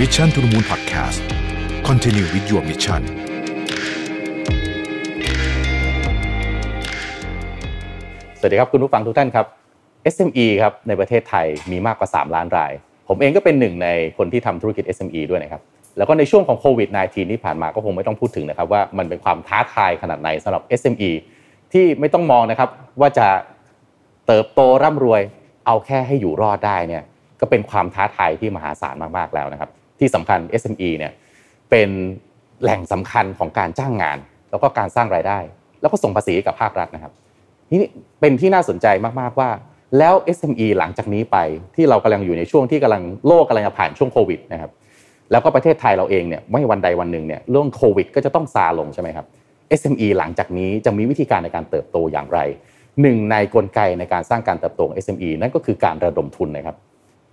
Mission to the Moon Podcast Continue with your mission สวัสดีครับคุณผู้ฟังทุกท่านครับ SME ครับในประเทศไทยมีมากกว่า 3 ล้านราย ผมเองก็เป็นหนึ่งในคนที่ทำธุรกิจ SME ด้วยนะครับ แล้วก็ในช่วงของโควิด -19 ที่ผ่านมาก็คงไม่ต้องพูดถึงนะครับว่ามันเป็นความท้าทายขนาดไหนสำหรับ SME ที่ไม่ต้องมองนะครับว่าจะเติบโตร่ำรวยเอาแค่ให้อยู่รอดได้เนี่ยก็เป็นความท้าทายที่มหาศาลมากๆแล้วนะครับ ที่สำคัญ SME เนี่ยเป็นแหล่งสำคัญของการจ้างงาน แล้วก็การสร้างรายได้ แล้วก็ส่งภาษีกับภาครัฐนะครับนี่เป็นที่น่าสนใจมากๆว่า แล้ว SME หลังจากนี้ไปที่เรากำลังอยู่ในช่วงที่กำลังโลกกำลังจะผ่านช่วงโควิดนะครับแล้วก็ประเทศไทยเราเองเนี่ยไม่วันใดวันหนึ่งเนี่ยเรื่องโควิด ก็จะต้องซาลงใช่ไหมครับ SME หลังจากนี้จะมีวิธีการในการเติบโตอย่างไรหนึ่งในกลไกในการสร้างการเติบโตของ SME นั่นก็คือการระดมทุนนะครับ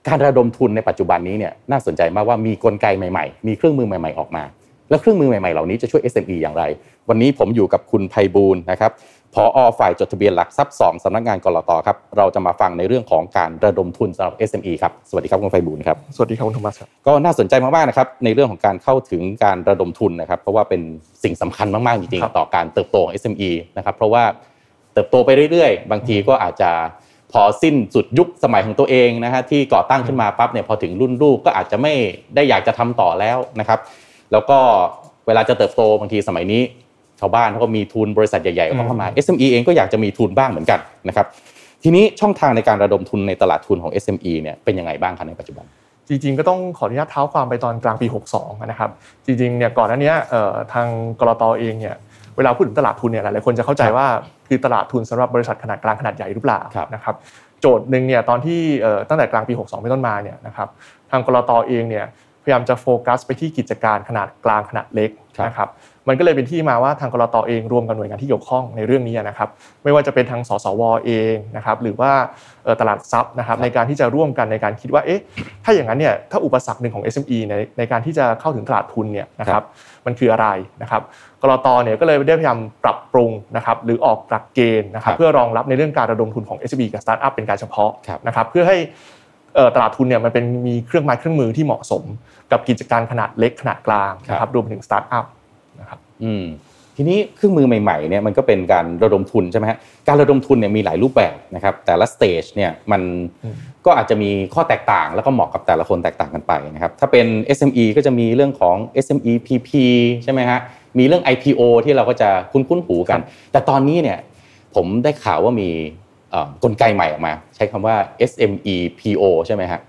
การระดมทุนในปัจจุบันนี้เนี่ยน่าสนใจมากว่ามีกลไกใหม่ๆ มีเครื่องมือใหม่ๆออกมา แล้วเครื่องมือใหม่ๆเหล่านี้จะช่วย SME อย่างไร วันนี้ผมอยู่กับคุณไพบูลย์นะครับพออฝ่ายจดทะเบียนหลักทรัพย์สองสำนักงานกรตครับ เราจะมาฟังในเรื่องของการระดมทุนสำหรับ SME ครับ สวัสดีครับคุณไพบูลย์ครับ สวัสดีครับคุณโทมัสครับ ก็น่าสนใจมากๆนะครับในเรื่องของการเข้าถึงการระดมทุนนะครับ เพราะว่าเป็นสิ่งสำคัญมากๆจริงครับๆต่อการเติบโตของ SME นะครับ เพราะว่าเติบโตไปเรื่อยๆ บางทีก็อาจจะ พอสิ้นสุดยุคสมัยของตัวเองนะฮะที่ก่อตั้งขึ้นมาปั๊บเนี่ยพอถึงรุ่นลูกก็อาจจะไม่ได้อยากจะทำต่อแล้วนะครับ แล้วก็เวลาจะเติบโตบางทีสมัยนี้ ชาวบ้านเขาก็มีทุนบริษัทใหญ่ๆเขาเข้ามา SME เองก็อยากจะมีทุนบ้างเหมือนกันนะครับทีนี้ช่องทางในการระดมทุนในตลาดทุนของ SME เนี่ยเป็นยังไงบ้างครับในปัจจุบันจริงๆก็ต้องขออนุญาตเท้าความไปตอนกลางปี 62 นะครับ จริงๆเนี่ยก่อนหน้านี้เอ่อทางกรตเองเนี่ยเวลาพูดถึงตลาดทุนเนี่ยหลายๆคนจะเข้าใจว่าคือตลาดทุนสำหรับบริษัทขนาดกลางขนาดใหญ่หรือเปล่าครับนะครับโจทย์หนึ่งเนี่ยตอนที่เอ่อตั้งแต่กลางปี 62 เป็นต้นมาเนี่ยนะครับทางกรตเองเนี่ยพยายามจะโฟกัสไปที่กิจการขนาดกลางขนาดเล็กครับนะครับมันก็เลยเป็นที่มาว่าทางกรตเองรวมกับหน่วยงานที่เกี่ยวข้องในเรื่องนี้นะครับไม่ว่าจะเป็นทางสสวเองนะครับหรือว่าเอ่อตลาดทรัพย์นะครับในการที่จะร่วมกันในการคิดว่าเอ๊ะถ้าอย่างนั้นเนี่ยถ้าอุปสรรคหนึ่งของ SME ในในการที่จะเข้าถึงตลาดทุนเนี่ยนะครับมันคืออะไรนะครับ กลต. เนี่ยก็เลยได้พยายามปรับปรุงนะครับหรือออกหลักเกณฑ์นะครัครับเพื่อรองรับในเรื่องการระดมทุนของ SME กับสตาร์ทอัพเป็นการเฉพาะครับนะครับเพื่อให้เอ่อตลาดทุนเนี่ยมันเป็นมีเครื่องไม้เครื่องมือที่เหมาะสม กับกิจการขนาดเล็กขนาดกลางนะครับรวมถึงสตาร์ทอัพนะครับอืมทีนี้เครื่องมือใหม่ๆเนี่ยมันก็เป็นการระดมทุนใช่ไหมฮะการระดมทุนเนี่ยมีหลายรูปแบบนะครับแต่ละสเตจเนี่ยมันอืมก็อาจจะมีข้อแตกต่าง แล้วก็เหมาะกับแต่ละคนแตกต่างกันไปนะครับถ้าเป็น SME ก็จะมีเรื่องของ SME PP ใช่ไหมฮะ มีเรื่อง IPO ที่เราก็จะคุ้นๆหูกัน แต่ตอนนี้เนี่ยผมได้ข่าวว่ามีเอ่อกลไกใหม่ออกมา ใช้คำว่า SME PO ใช่ไหมฮะ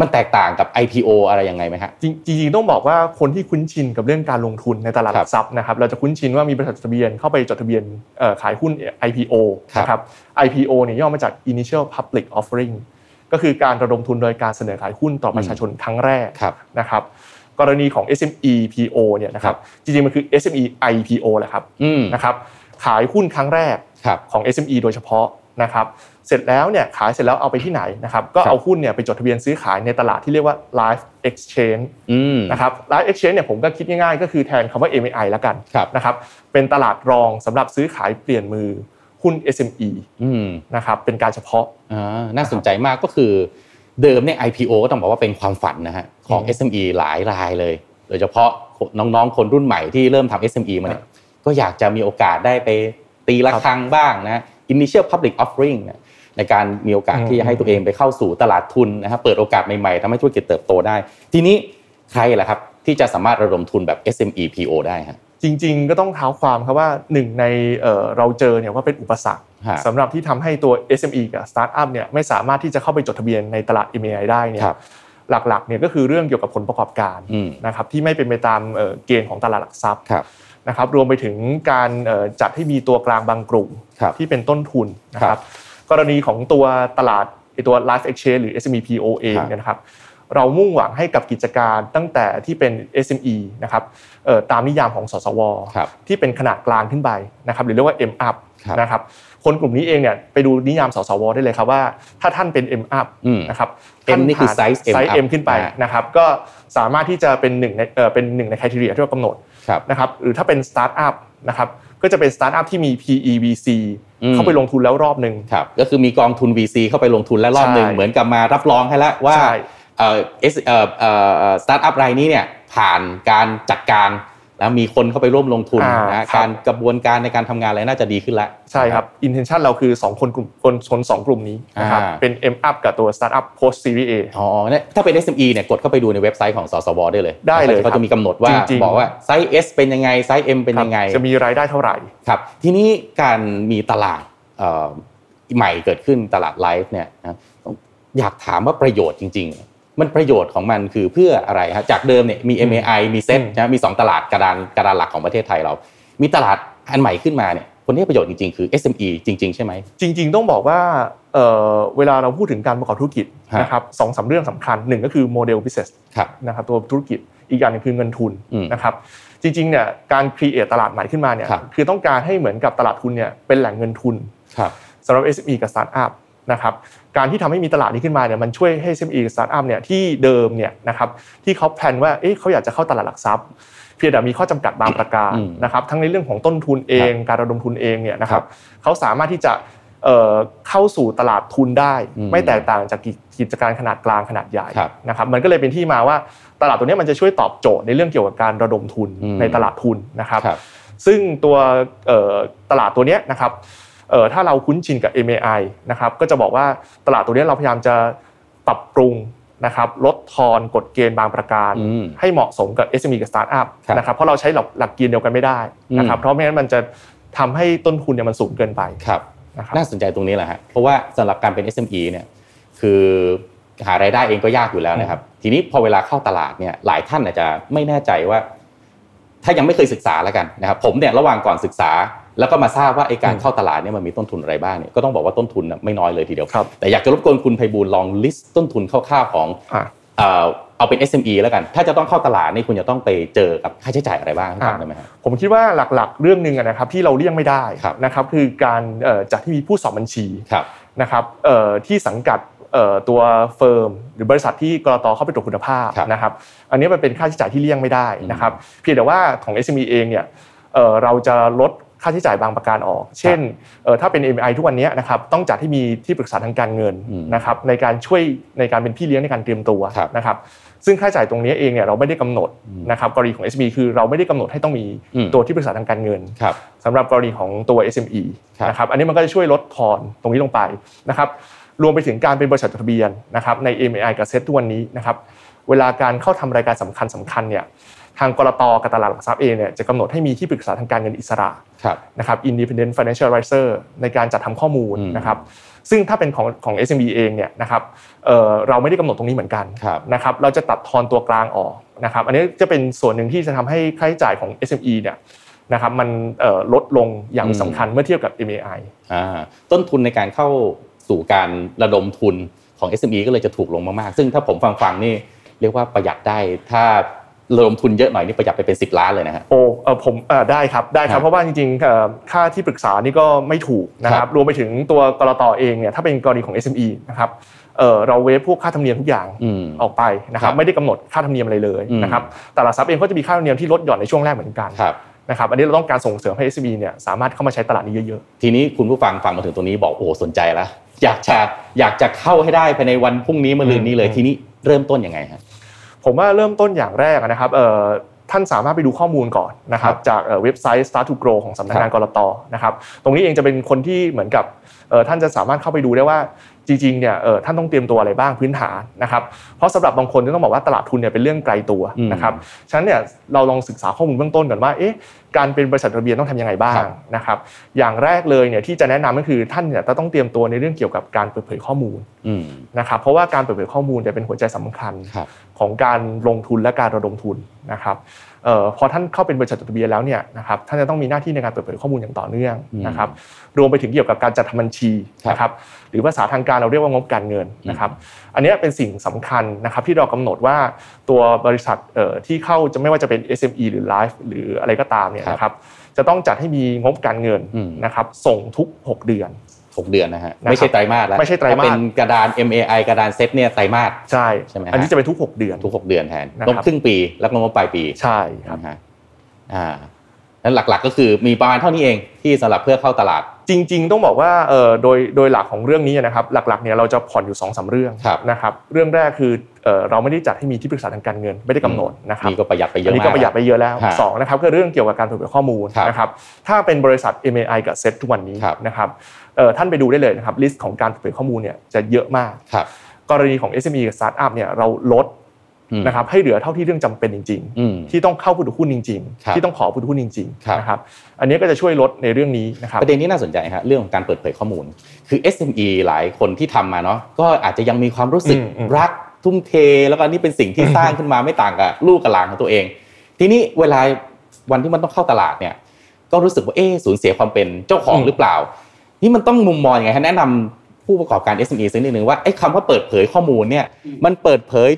มันแตกต่างกับ IPO อะไรยังไงไหมฮะจริงๆต้องบอกว่าคนที่คุ้นชินกับเรื่องการลงทุนในตลาดหครัลับกทรัพย์นะครับเราจะคุ้นชินว่ามีบริษัทจดทะเบียนเข้าไปจดทะเบียนเอ่อขายหุ้น IPO ครับนะครับ IPO เนี่ยย่อมาจาก Initial Public Offering ก็คือการระดมทุนโดยการเสนอขายหุ้นต่อประชาชนครั้งแรกครับนะครับ กรณีของ SME PO เนี่ยนะครับจริงๆมันคือ SME IPO แหละครับอืมนะครับขายหุ้นครั้งแรกครับของ SME โดยเฉพาะนะครับเสร็จแล้วเนี่ยขายเสร็จแล้วเอาไปที่ไหนนะครับก็ครับเอาหุ้นเนี่ยไปจดทะเบียนซื้อขายในตลาดที่เรียกว่า live exchange อืมนะครับ live exchange เนี่ยผมก็คิดง่ายๆ ก็คือแทนคำว่า MAI แล้วกันครับนะครับเป็นตลาดรองสำหรับซื้อขายเปลี่ยนมือหุ้น SME อืมนะครับเป็นการเฉพาะอ่าน่าสนใจมากก็คือ เดิมเนี่ย IPO ก็ต้องบอกว่าเป็นความฝันนะฮะของอืม SME หลายรายเลย โดยเฉพาะน้องๆ คนรุ่นใหม่ที่เริ่มทำ SME มาเนี่ยก็อยากจะมีโอกาสได้ไปตีระฆังบ้างนะ Initial Public Offering นะในการมีโอกาสอืมที่จะให้ตัวเองไปเข้าสู่ตลาดทุนนะครับเปิดโอกาสใหม่ๆทำให้ธุรกิจเติบโตได้ ทีนี้ใครล่ะครับที่จะสามารถระดมทุนแบบ SME PO ได้ฮะจริง ๆ ก็ต้องเท้าความครับว่าหนึ่งในเอ่อเราเจอเนี่ยว่าเป็นอุปสรรคฮะ สำหรับที่ทำให้ตัว SME กับ Startup เนี่ยไม่สามารถที่จะเข้าไปจดทะเบียนในตลาด MAI ได้เนี่ยครับหลักๆเนี่ยก็คือเรื่องเกี่ยวกับผลประกอบการอืมนะครับที่ไม่เป็นไปตามเอ่อเกณฑ์ของตลาดหลักทรัพย์ครับนะครับรวมไปถึงการเอ่อจัดให้มีตัวกลางบางกลุ่มครับที่เป็นต้นทุนนะคครัรับบกรณีของตัวตลาดไอ้ตัว Live Exchange หรือ SME PO เองครับเนี่ยนะครับเรามุ่งหวังให้กับกิจการตั้งแต่ที่เป็น SME นะครับเอ่อ ตามนิยามของสสวครับที่เป็นขนาดกลางขึ้นไปนะครับหรือเรียกว่า M up ครับนะครับคนกลุ่มนี้เองเนี่ยไปดูนิยามสสว ได้เลยครับว่า ถ้าท่านเป็น M up อืมนะครับ M นี่คือ size M ไซส์ up M ขึ้นไปอ่านนะครับก็สามารถที่จะเป็นหนึ่งในเอ่อเป็นหนึ่งใน criteria ที่เรากำหนดครับนะครับหรือถ้าเป็นสตาร์ทอัพนะครับก็จะเป็นสตาร์ทอัพที่มี PE VC อืมเข้าไปลงทุนแล้วรอบหนึ่งครับก็คือมีกองทุน VC เข้าไปลงทุนและรอบหนึ่งใช่เหมือนกับมารับรองให้แล้วว่าใช่เอ่อเอสเอ่อเอ่อสตาร์ทอัพรายนี้เนี่ย ผ่านการจัดการแล้วมีคนเข้าไปร่วมลงทุนอ่านะครับการกระบวนการในการทำงานอะไรน่าจะดีขึ้นแล้วใช่ครับ intention เราคือ 2 คนกลุ่มคนชนสองกลุ่มนี้นะครับอ่าเป็น M up กับตัว startup post series A อ๋อเนี่ยถ้าเป็น SME เนี่ยกดเข้าไปดูในเว็บไซต์ของสสวได้เลยได้เลยเขาครับจะมีกำหนดว่าจริงๆบอกว่าไซส์ S เป็นยังไงไซส์ M เป็นยังไง จะมีรายได้เท่าไหร่ครับทีนี้การมีตลาดเอ่อใหม่เกิดขึ้นตลาดไลฟ์เนี่ยนะอยากถามว่าประโยชน์จริง ๆ มันประโยชน์ของมันคือเพื่ออะไรฮะจากเดิมเนี่ยมี MAI มีเซ็ตอืมนะมีสองตลาดกระดานกระดานหลักของประเทศไทยเรา มีตลาดอันใหม่ขึ้นมาเนี่ยคนที่ได้ประโยชน์จริงๆ คือ SME จริง ๆ ใช่ไหม จริง ๆ ต้องบอกว่าเอ่อเวลาเราพูดถึงการประกอบธุรกิจฮะนะครับสองสามเรื่องสำคัญหนึ่งก็คือโมเดล business ครับนะครับตัวธุรกิจอีกอย่างหนึงคือเงินทุนอืมนะครับจริงๆเนี่ยการ create ตลาดใหม่ขึ้นมาเนี่ยครับคือต้องการให้เหมือนกับตลาดทุนเนี่ยเป็นแหล่งเงินทุนครับสำหรับ SME กับ Startup นะครับ การที่ทำให้มีตลาดนี้ขึ้นมาเนี่ยมันช่วยให้ SME กับ Startup เนี่ยที่เดิมเนี่ยนะครับที่เขาแพลนว่าเอ๊ะเขาอยากจะเข้าตลาดหลักทรัพย์ เพียงแต่มีข้อจำกัดบางประการอืมนะครับทั้งในเรื่องของต้นทุนเอง การระดมทุนเองเนี่ยนะครัครับบเขาสามารถที่จะเอ่อเข้าสู่ตลาดทุนได้อืมไม่แตกต่างจากกิจการขนาดกลางขนาดใหญ่ครับนะครับมันก็เลยเป็นที่มาว่าตลาดตัวเนี้ยมันจะช่วยตอบโจทย์ในเรื่องเกี่ยวกับการระดมทุนอืมในตลาดทุนนะครับครับซึ่งตัวเอ่อตลาดตัวเนี้ยนะครับ เอ่อถ้าเราคุ้นชินกับ MAI นะครับก็จะบอกว่าตลาดตัวเนี้ยเราพยายามจะปรับปรุงนะครับลดทอนกฎเกณฑ์บางประการอืมให้เหมาะสมกับ SME กับ Startup ครับนะครับเพราะเราใช้หลักหลักเกณฑ์เดียวกันไม่ได้นะครับอืมเพราะไม่งั้นมันจะทำให้ต้นทุนเนี่ยมันสูงเกินไปครับนะครับน่าสนใจตรงนี้แหละฮะเพราะว่าสำหรับการเป็น SME เนี่ยคือหารายได้เองก็ยากอยู่แล้วนะครับ ทีนี้พอเวลาเข้าตลาดเนี่ยหลายท่านอาจจะไม่แน่ใจว่า ถ้ายังไม่เคยศึกษาแล้วกันนะครับผมเนี่ยระหว่างก่อนศึกษา แล้วก็มาทราบว่าไอ้การเข้าตลาดเนี่ยมันมีต้นทุนอะไรบ้างเนี่ยก็ต้องบอกว่าต้นทุนน่ะไม่น้อยเลยทีเดียวครับแต่อยากจะรบกวนคุณไพบูลย์ลองลิสต์ต้นทุนคร่าวๆของอะเอ่อเอาเป็น SME แล้วกัน ถ้าจะต้องเข้าตลาดนี่คุณจะต้องไปเจอกับค่าใช้จ่ายอะไรบ้างให้ฟังได้ไหมครับผมคิดว่าหลักๆ เรื่องหนึ่งอะนะครับที่เราเลี่ยงไม่ได้ครับนะครับคือการเอ่อจัดที่มีผู้สอบบัญชีครับนะครับเอ่อที่สังกัดเอ่อตัวเฟิร์มหรือบริษัทที่กรตเข้าไปตรวจคุณภาพครับนะครับอันนี้มันเป็นค่าใช้จ่ายที่เลี่ยงไม่ได้นะครับเพียงแต่ว่าของ SME เองเนี่ยเอ่อเราจะลด ค่าใช้จ่ายบางประการออก เช่นเอ่อถ้าเป็น MI ทุกวันนี้นะครับต้องจัดให้มีที่ปรึกษาทางการเงินอืมนะครับในการช่วยในการเป็นพี่เลี้ยงในการเตรียมตัวครับนะครับซึ่งค่าใช้จ่ายตรงนี้เองเนี่ยเราไม่ได้กำหนดนะครับกรณีของ SME คือเราไม่ได้กำหนดให้ต้องมีอืมตัวที่ปรึกษาทางการเงินครับสำหรับกรณีของตัว SME ครับนะครับอันนี้มันก็จะช่วยลดทอนตรงนี้ลงไปนะครับรวมไปถึงการเป็นบริษัทจดทะเบียนนะครับใน MAI กับเซ็ตทุกวันนี้นะครับเวลาการเข้าทำรายการสำคัญสำคัญเนี่ย ทางกรตกับตลาดหลักทรัพย์เองเนี่ยจะกำหนดให้มีที่ปรึกษาทางการเงินอิสระครับนะครับ independent financial advisor ในการจัดทำข้อมูลอืมนะครับซึ่งถ้าเป็นของของ SME เองเนี่ยนะครับเอ่อเราไม่ได้กำหนดตรงนี้เหมือนกันครับนะครับเราจะตัดทอนตัวกลางออกนะครับอันนี้จะเป็นส่วนหนึ่งที่จะทำให้ค่าใช้จ่ายของ SME เนี่ยนะครับมันเอ่อลดลงอย่างอืมสำคัญเมื่อเทียบกับ MAI อ่าต้นทุนในการเข้าสู่การระดมทุนของ SME ก็เลยจะถูกลงมากๆ ซึ่งถ้าผมฟังฟังๆนี่เรียกว่าประหยัดได้ถ้า ระดมทุนเยอะหน่อยนี่ประหยัดไปเป็น 10 ล้านเลยนะฮะโอ้เออผมเออได้ครับได้คครัรับบเพราะว่าจริงๆเอ่อค่าที่ปรึกษานี่ก็ไม่ถูกนะคครัรับบรวมไปถึงตัวกรตเองเนี่ยถ้าเป็นกรณีของ SME นะครับเออเราเวฟพวกค่าธรรมเนียมทุกอย่างอืมออกไปนะครัครับบไม่ได้กำหนดค่าธรรมเนียมอะไรเลยอืมนะครับตลาดทรัพย์เองก็จะมีค่าธรรมเนียมที่ลดหย่อนในช่วงแรกเหมือนกันครับนะครับอันนี้เราต้องการส่งเสริมให้ SME เนี่ยสามารถเข้ามาใช้ตลาดนี้เยอะทีนี้คุณผู้ฟังฟังมาถึงตรงนี้บอกโอ้สนใจแล้วอยากจะอยากจะเข้าให้ได้ภายในวันพรุ่งนี้มะรืนนี้เลยอืมทีนี้เริ่มต้นยังไงฮะๆ ผมว่าเริ่มต้นอย่างแรกนะครับเอ่อท่านสามารถไปดูข้อมูลก่อนนะครับครับจากเอ่อเว็บไซต์ Start to Grow ของสำนักงานครักบรตนะครับตรงนี้เองจะเป็นคนที่เหมือนกับเอ่อท่านจะสามารถเข้าไปดูได้ว่า จริงๆเนี่ยเอ่อท่านต้องเตรียมตัวอะไรบ้างพื้นฐานนะครับเพราะสำหรับบางคนที่ต้องบอกว่าตลาดทุนเนี่ยเป็นเรื่องไกลตัวอืมนะครับฉะนั้นเนี่ยเราลองศึกษาข้อมูลเบื้องต้นก่อนว่าเอ๊ะการเป็นบริษัททะเบียนต้องทำยังไงบ้าครังบนะครับอย่างแรกเลยเนี่ยที่จะแนะนำก็คือท่านเนี่ยจะต้องเตรียมตัวในเรื่องเกี่ยวกับการเปิดเผยข้อมูลอืมนะครับเพราะว่าการเปิดเผยข้อมูลเนี่ยเป็นหัวใจสำคัญครับของการลงทุนและการระดมทุนนะครับเอ่อ พอท่านเข้าเป็นบริษัทจดทะเบียนแล้วเนี่ยนะครับท่านจะต้องมีหน้าที่ในการเปิดเผยข้อมูลอย่างต่อเนื่องอืมนะครับรวมไปถึงเกี่ยวกับการจัดทำบัญชีครับนะครับหรือภาษาทางการเราเรียกว่างบการเงินนะครับอันเนี้ยเป็นสิ่งสำคัญนะครับที่เรากำหนดว่าตัวบริษัทเอ่อที่เข้าจะไม่ว่าจะเป็น SME หรือ Life หรืออะไรก็ตามเนี่ยนะครับจะต้องจัดให้มีงบการเงินอืมนะครับส่งทุก 6 เดือน หกเดือนนะฮะนะครับไม่ใช่ไตรมาสแล้วไม่ใช่ไตรมาสถ้เป็นกระดาน MAI กระดานเซตเนี่ยไตรมาสใช่ใช่ไหมฮะอันนี้จะเป็นทุก 6 เดือนทุกหกเดือนแทนนะครับต้องครึ่งปีแล้วก็งบปลายปีใช่ครับนะฮะอ่า นั้นหลักๆ ก็คือมีประมาณเท่านี้เองที่สำหรับเพื่อเข้าตลาด จริง ๆ ต้องบอกว่าเอ่อโดยโดยหลักของเรื่องนี้นะครับหลักๆเนี่ยเราจะผ่อนอยู่2อสาเรื่องครับนะครับเรื่องแรกคือเอ่อเราไม่ได้จัดให้มีที่ปรึกษาทางการเงินไม่ได้กำหนดนะครับนี่ก็ประหยัดไปเยอัอะนมากนี้ก็ประหยัดไปเยอะแล้วฮะสองนะครับก็เรื่องเกี่ยวกับการเปิดเผยข้อมูลครับนะครับถ้าเป็นบริษัท MAI กับเซ็ตทุกวันนี้ครับนะครับเอ่อท่านไปดูได้เลยนะครับ list ของการเปิดเผยข้อมูลเนี่ยจะเยอะมากครับกรณีของ SME กับ Startup เนี่ยเราลดอืม นะครับให้เหลือเท่าที่เรื่องจำเป็นจริงอืมๆที่ต้องเข้าผู้ถือหุ้นจริงครับๆที่ต้องขอผู้ถือหุ้นจริงครับๆนะครับอันนี้ก็จะช่วยลดในเรื่องนี้นะครับประเด็นนี้น่าสนใจฮะเรื่องของการเปิดเผยข้อมูล คือ SME หลายคนที่ทำมาเนาะก็อาจจะยังมีความรู้สึกอืมอืมรักทุ่มเท แล้วก็นี่เป็นสิ่งที่สร้างขึ้นมาไม่ต่างกับลูกกับหลานของตัวเอง ทีนี้เวลาวันที่มันต้องเข้าตลาดเนี่ยก็รู้สึกว่าเอ๊ะสูญเสียความเป็นเจ้าของหรือเปล่า นี่มันต้องมุมมองยังไงฮะแนะนำผู้ประกอบการ SME สักนิดนึงว่าไอ้คำว่าเปิดเผยข้อมูลเนี่ยมันเปิดเผย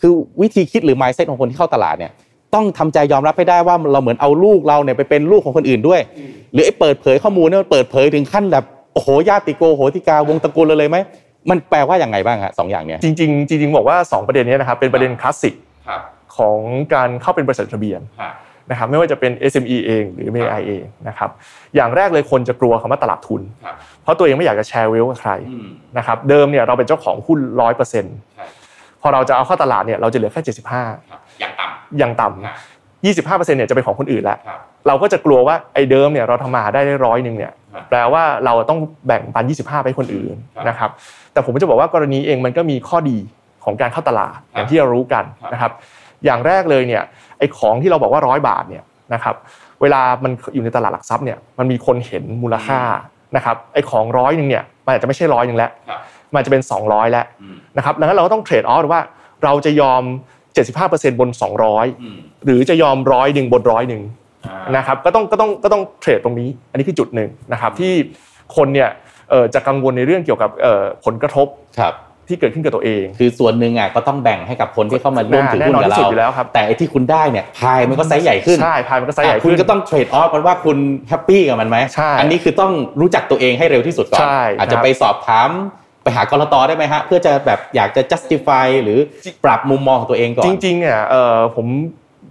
คือวิธีคิดหรือ mindset ของคนที่เข้าตลาดเนี่ยต้องทำใจยอมรับให้ได้ว่าเราเหมือนเอาลูกเราเนี่ยไปเป็นลูกของคนอื่นด้วย หรือไอ้เปิดเผยข้อมูลเนี่ยมันเปิดเผยถึงขั้นแบบโอ้โหญาติโกโหติกาวงตระกูลเราเลยไหมมันแปลว่าอย่างไงบ้างฮะสองอย่างเนี้ยจริงๆจริงๆบอกว่า 2 ประเด็นนี้นะครับเป็นประเด็นคลาสสิกครับของการเข้าเป็นบริษัททะเบียนนะครับไม่ว่าจะเป็น SME เองหรือ MAI เองนะครับอย่างแรกเลยคนจะกลัวคำว่าตลาดทุนครับเพราะตัวเองไม่อยากจะแชร์เวลกับใครนะครับเดิมเนี่ยเราเป็นเจ้าของหุ้นร้อยเปอร์เซ็นต์ใช่ พอเราจะเอาเข้าตลาดเนี่ยเราจะเหลือแค่เจ็ดสิบห้าอย่างต่อย่างต่ครับำยี่สิบห้าเปอร์เซ็นต์เนี่ยจะเป็นของคนอื่นแล้วครับเราก็จะกลัวว่าไอ้เดิมเนี่ยเราทำมาหาได้ได้ร้อยหนึ่งเนี่ยครับแปลว่าเราต้องแบ่งปัน 25 ไปให้คนอื่นครับนะครับแต่ผมจะบอกว่ากรณีเองมันก็มีข้อดีของการเข้าตลาดครับอย่างที่เรารู้กันครับนะครับอย่างแรกเลยเนี่ยไอ้ของที่เราบอกว่าร้อยบาทเนี่ยนะครับเวลามันอยู่ในตลาดหลักทรัพย์เนี่ยมันมีคนเห็นมูลค่านะครับไอ้ของร้อยหนึ่งเนี่ยมันอาจจะไม่ใช่ร้อยหนึ่งแล้วครับ มันอาจจะเป็น 200 แล้วอืมนะครับดังนั้นเราก็ต้องเทรดออฟว่าเราจะยอม 75%บน 200 หรือจะยอมร้อยหนึ่งบนร้อยหนึ่งนะครับก็ต้องก็ต้องก็ต้อง trade ตรงนี้ อันนี้คือจุดหนึ่งนะครับที่คนเนี่ยเอ่อจะกังวลในเรื่องเกี่ยวกับเอ่อผลกระทบครับที่เกิดขึ้นกับตัวเอง คือส่วนหนึ่งอะก็ต้องแบ่งให้กับคนที่เข้ามาร่วมถือหุ้นกับแน่นอนที่สุดเราอยู่แล้วครับแต่ไอ้ที่คุณได้เนี่ยพายมันก็ไซส์ใหญ่ขึ้นใช่พายมันก็ไซส์ใหญ่ขึ้นอะคุณก็ต้อง trade off กันว่าคุณ happy กับมันไหมใช่อันนี้คือต้องรู้จักตัวเองให้เร็วที่สุดก่อนใช่อาจจะครับไปสอบถาม ไปหากลต.ได้ไหมฮะเพื่อจะแบบอยากจะ justify หรือปรับมุมมองของตัวเองก่อน จริงๆเนี่ยเอ่อผม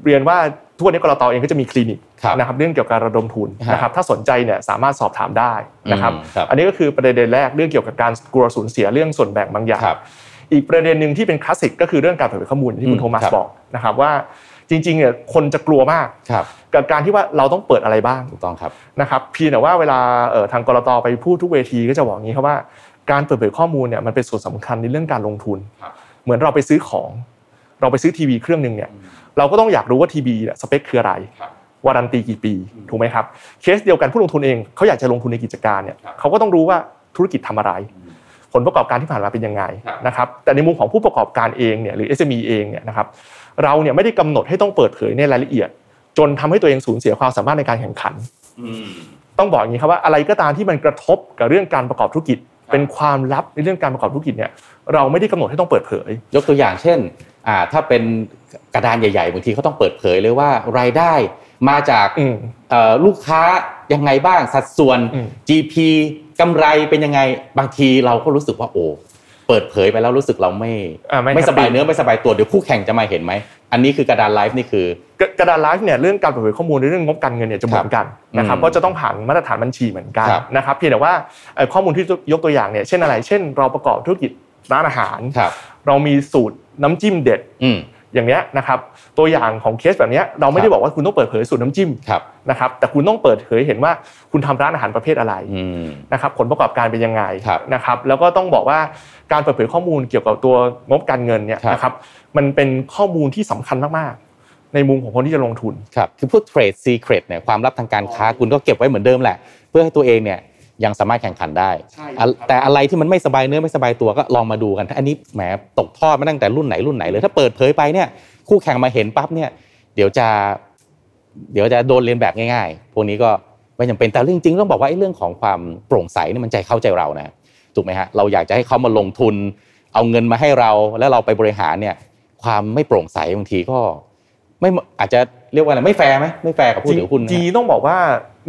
เรียนว่าทุกวันนี้กรตเองก็จะมีคลินิกครับนะครับเรื่องเกี่ยวกับการระดมทุนฮะนะครับถ้าสนใจเนี่ยสามารถสอบถามได้นะครับอืมครับ อันนี้ก็คือประเด็นแรกเรื่องเกี่ยวกับการกลัวสูญเสียเรื่องส่วนแบ่งบางอย่างครับอีกประเด็นหนึ่งที่เป็นคลาสสิกก็คือเรื่องการเผยแพร่ข้อมูลที่คุอืณมโทมัสครับบอกนะครับว่าจริงๆเนี่ยคนจะกลัวมากครับกับการที่ว่าเราต้องเปิดอะไรบ้างถูกต้องครับนะครับเพียงแต่ว่าเวลาเอ่อทางกรตไปพูดทุกเวทีก็จะบอกอย่างนี้ครับว่า การเปิดเผยข้อมูลเนี่ยมันเป็นส่วนสำคัญในเรื่องการลงทุนครับเหมือนเราไปซื้อของ เราไปซื้อทีวีเครื่องหนึ่งเนี่ยเราก็ต้องอยากรู้ว่าทีวีเนี่ยสเปคคืออะไรครับวารันตีกี่ปีถูกไหมครับเคสเดียวกันผู้ลงทุนเองเขาอยากจะลงทุนในกิจการเนี่ยครับเขาก็ต้องรู้ว่าธุรกิจทำอะไร ผลประกอบการที่ผ่านมาเป็นยังไงครับนะครับแต่ในมุมของผู้ประกอบการเองเนี่ยหรือ SME เองเนี่ยนะครับเราเนี่ยไม่ได้กำหนดให้ต้องเปิดเผยในรายละเอียด จนทำให้ตัวเองสูญเสียความสามารถในการแข่งขันอืมต้องบอกอย่างนี้ครับว่าอะไรก็ตามที่มันกระทบกับเรื่องการประกอบธุรกิจครับ เป็นความลับในเรื่องการประกอบธุรกิจเนี่ยเราไม่ได้กำหนดให้ต้องเปิดเผย ยกตัวอย่างเช่นอ่าถ้าเป็นกระดานใหญ่ๆบางทีเขาต้องเปิดเผยเลยว่ารายได้มาจากอืมเอ่อลูกค้ายังไงบ้างสัดส่วนอืม GP กำไรเป็นยังไงบางทีเราก็รู้สึกว่าโอ้เปิดเผยไปแล้วรู้สึกเราไม่อ่าไม่ไม่สบาย happy เนื้อไม่สบายตัวเดี๋ยวคู่แข่งจะมาเห็นไหม อันนี้คือกระดานไลฟ์นี่คือกระกระดานไลฟ์เนี่ยเรื่องการเปิดเผยข้อมูลในเรื่องงบการเงินเนี่ยจะเหมือนกันนะครับอืมเพราะจะต้องผ่านมาตรฐานบัญชีเหมือนกันครับนะครับเพียงแต่ว่าเอ่อข้อมูลที่ยกตัวอย่างเนี่ยเช่นอะไร เช่น เราประกอบธุรกิจร้านอาหารครับเรามีสูตรน้ำจิ้มเด็ด อืมอย่างเนี้ยนะครับตัวอย่างของเคสแบบเนี้ยเราไม่ได้บอกว่าคุณต้องเปิดเผยสูตรน้ำจิ้มครับนะครับแต่คุณต้องเปิดเผยเห็นว่าคุณทำร้านอาหารประเภทอะไรอืมนะครับผลประกอบการเป็นยังไงครับนะครับแล้วก็ต้องบอกว่าการเปิดเผยข้อมูลเกี่ยวกับตัวงบการเงินเนี่ยครับนะครับมันเป็นข้อมูลที่สำคัญมากๆ ในมุมของคนที่จะลงทุนครับคือพวกเทรดซีเครตเนี่ยความลับทางการค้าคุณก็เก็บไว้เหมือนเดิมแหละ เพื่อให้ตัวเองเนี่ย ยังสามารถแข่งขันได้ใช่อะครับแต่อะไรที่มันไม่สบายเนื้อไม่สบายตัวก็ลองมาดูกัน อันนี้แหมตกทอดมาตั้งแต่รุ่นไหนรุ่นไหนเลย ถ้าเปิดเผยไปเนี่ยคู่แข่งมาเห็นปั๊บเนี่ยเดี๋ยวจะ เดี๋ยวจะโดนเลียนแบบง่ายๆ พวกนี้ก็ไม่จำเป็นแต่จริงๆต้องบอกว่าไอ้เรื่องของความโปร่งใสนี่มันใจเข้าใจเรานะถูกไหมฮะเราอยากจะให้เขามาลงทุน เอาเงินมาให้เราแล้วเราไปบริหารเนี่ยความไม่โปร่งใสบางทีก็ ไม่อาจจะเรียกว่าอะไรไม่แฟร์ไหมไม่แฟร์กับผู้ถือหุ้นนะจีฮะต้องบอกว่า